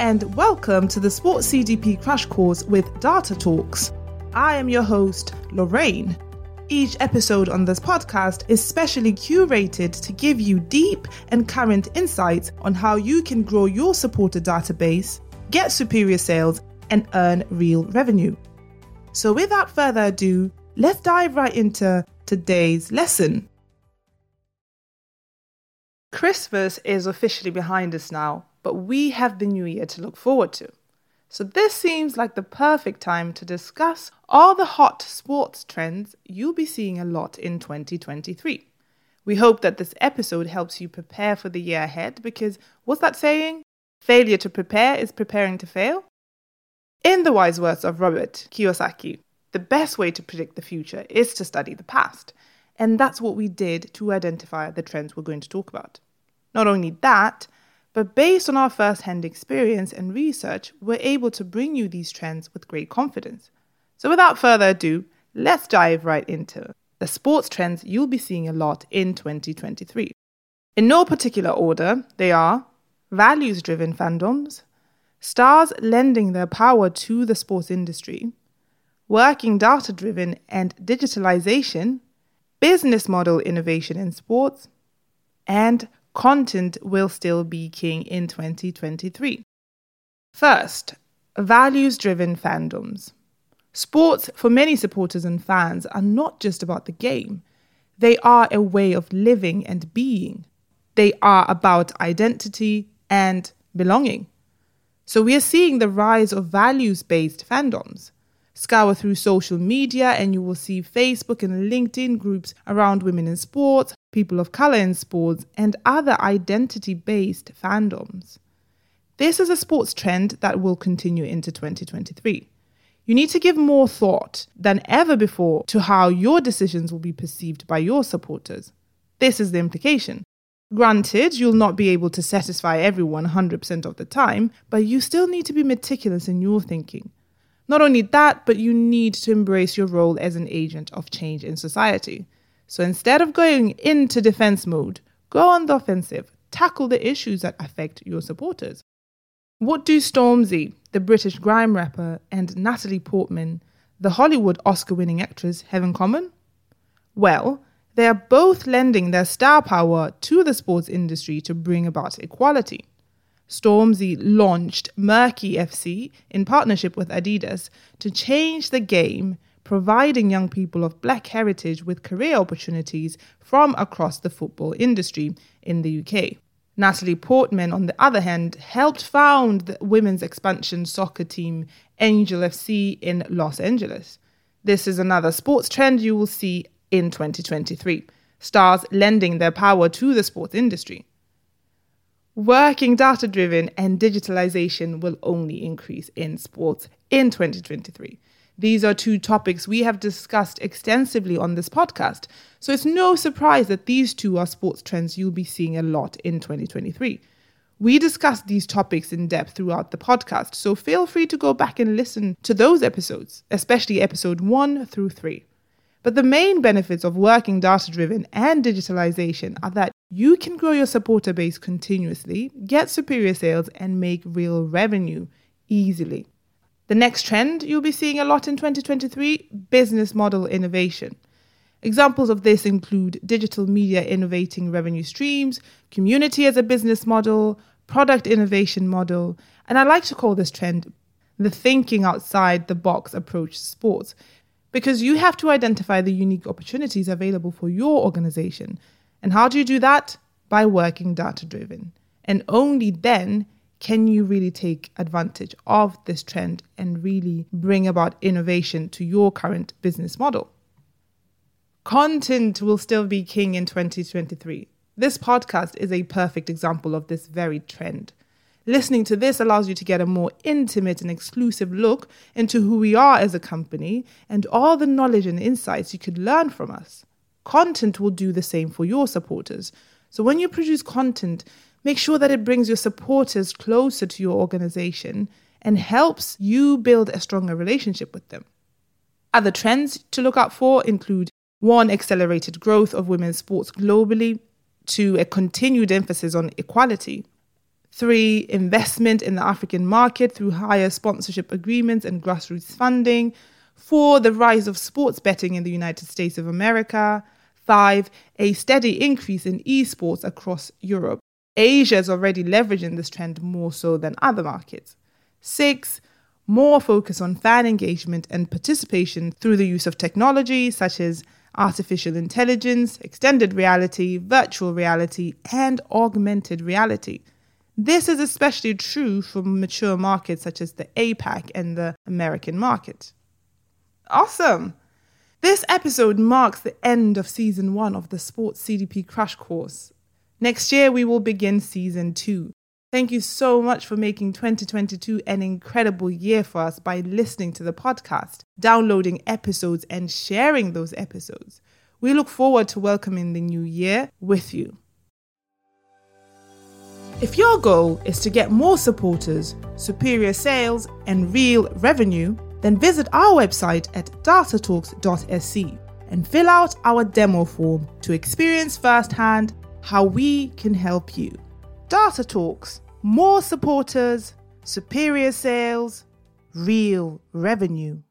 and welcome to the Sports CDP Crash Course with Data Talks. I am your host, Lorraine. Each episode on this podcast is specially curated to give you deep and current insights on how you can grow your supporter database, get superior sales, and earn real revenue. So, without further ado, let's dive right into today's lesson. Christmas is officially behind us now, but we have the new year to look forward to. So, this seems like the perfect time to discuss all the hot sports trends you'll be seeing a lot in 2023. We hope that this episode helps you prepare for the year ahead because what's that saying? Failure to prepare is preparing to fail? In the wise words of Robert Kiyosaki, the best way to predict the future is to study the past. And that's what we did to identify the trends we're going to talk about. Not only that, but based on our first hand experience and research, we're able to bring you these trends with great confidence. So, without further ado, let's dive right into the sports trends you'll be seeing a lot in 2023. In no particular order, they are values driven fandoms, stars lending their power to the sports industry, working data driven and digitalization, business model innovation in sports, and content will still be king in 2023. First, values driven fandoms. Sports, for many supporters and fans, are not just about the game, they are a way of living and being. They are about identity and belonging. So we are seeing the rise of values based fandoms. Scour through social media and you will see Facebook and LinkedIn groups around women in sports, people of color in sports, and other identity based fandoms. This is a sports trend that will continue into 2023. You need to give more thought than ever before to how your decisions will be perceived by your supporters. This is the implication. Granted, you'll not be able to satisfy everyone 100% of the time, but you still need to be meticulous in your thinking. Not only that, but you need to embrace your role as an agent of change in society. So instead of going into defense mode, go on the offensive, tackle the issues that affect your supporters. What do Stormzy, the British grime rapper, and Natalie Portman, the Hollywood Oscar winning actress, have in common? Well, they are both lending their star power to the sports industry to bring about equality. Stormzy launched Merky FC in partnership with Adidas to change the game, providing young people of black heritage with career opportunities from across the football industry in the UK. Natalie Portman, on the other hand, helped found the women's expansion soccer team Angel FC in Los Angeles. This is another sports trend you will see in 2023 stars lending their power to the sports industry. Working data driven and digitalization will only increase in sports in 2023. These are two topics we have discussed extensively on this podcast, so it's no surprise that these two are sports trends you'll be seeing a lot in 2023. We discussed these topics in depth throughout the podcast, so feel free to go back and listen to those episodes, especially episode 1 through 3. But the main benefits of working data driven and digitalization are that you can grow your supporter base continuously, get superior sales, and make real revenue easily. The next trend you'll be seeing a lot in 2023 business model innovation. Examples of this include digital media innovating revenue streams, community as a business model, product innovation model, and I like to call this trend the thinking outside the box approach to sports, because you have to identify the unique opportunities available for your organization. And how do you do that? By working data driven. And only then can you really take advantage of this trend and really bring about innovation to your current business model. Content will still be king in 2023. This podcast is a perfect example of this very trend. Listening to this allows you to get a more intimate and exclusive look into who we are as a company and all the knowledge and insights you could learn from us. Content will do the same for your supporters. So when you produce content, make sure that it brings your supporters closer to your organization and helps you build a stronger relationship with them. Other trends to look out for include one, accelerated growth of women's sports globally, two, a continued emphasis on equality, Three, investment in the African market through higher sponsorship agreements and grassroots funding. Four, the rise of sports betting in the United States of America. Five, a steady increase in esports across Europe. Asia is already leveraging this trend more so than other markets. Six, more focus on fan engagement and participation through the use of technology such as artificial intelligence, extended reality, virtual reality, and augmented reality. This is especially true for mature markets such as the APAC and the American market. Awesome! This episode marks the end of season one of the Sports CDP Crash Course. Next year, we will begin season two. Thank you so much for making 2022 an incredible year for us by listening to the podcast, downloading episodes, and sharing those episodes. We look forward to welcoming the new year with you. If your goal is to get more supporters, superior sales, and real revenue, then visit our website at datatalks.sc and fill out our demo form to experience firsthand how we can help you. Data Talks, more supporters, superior sales, real revenue.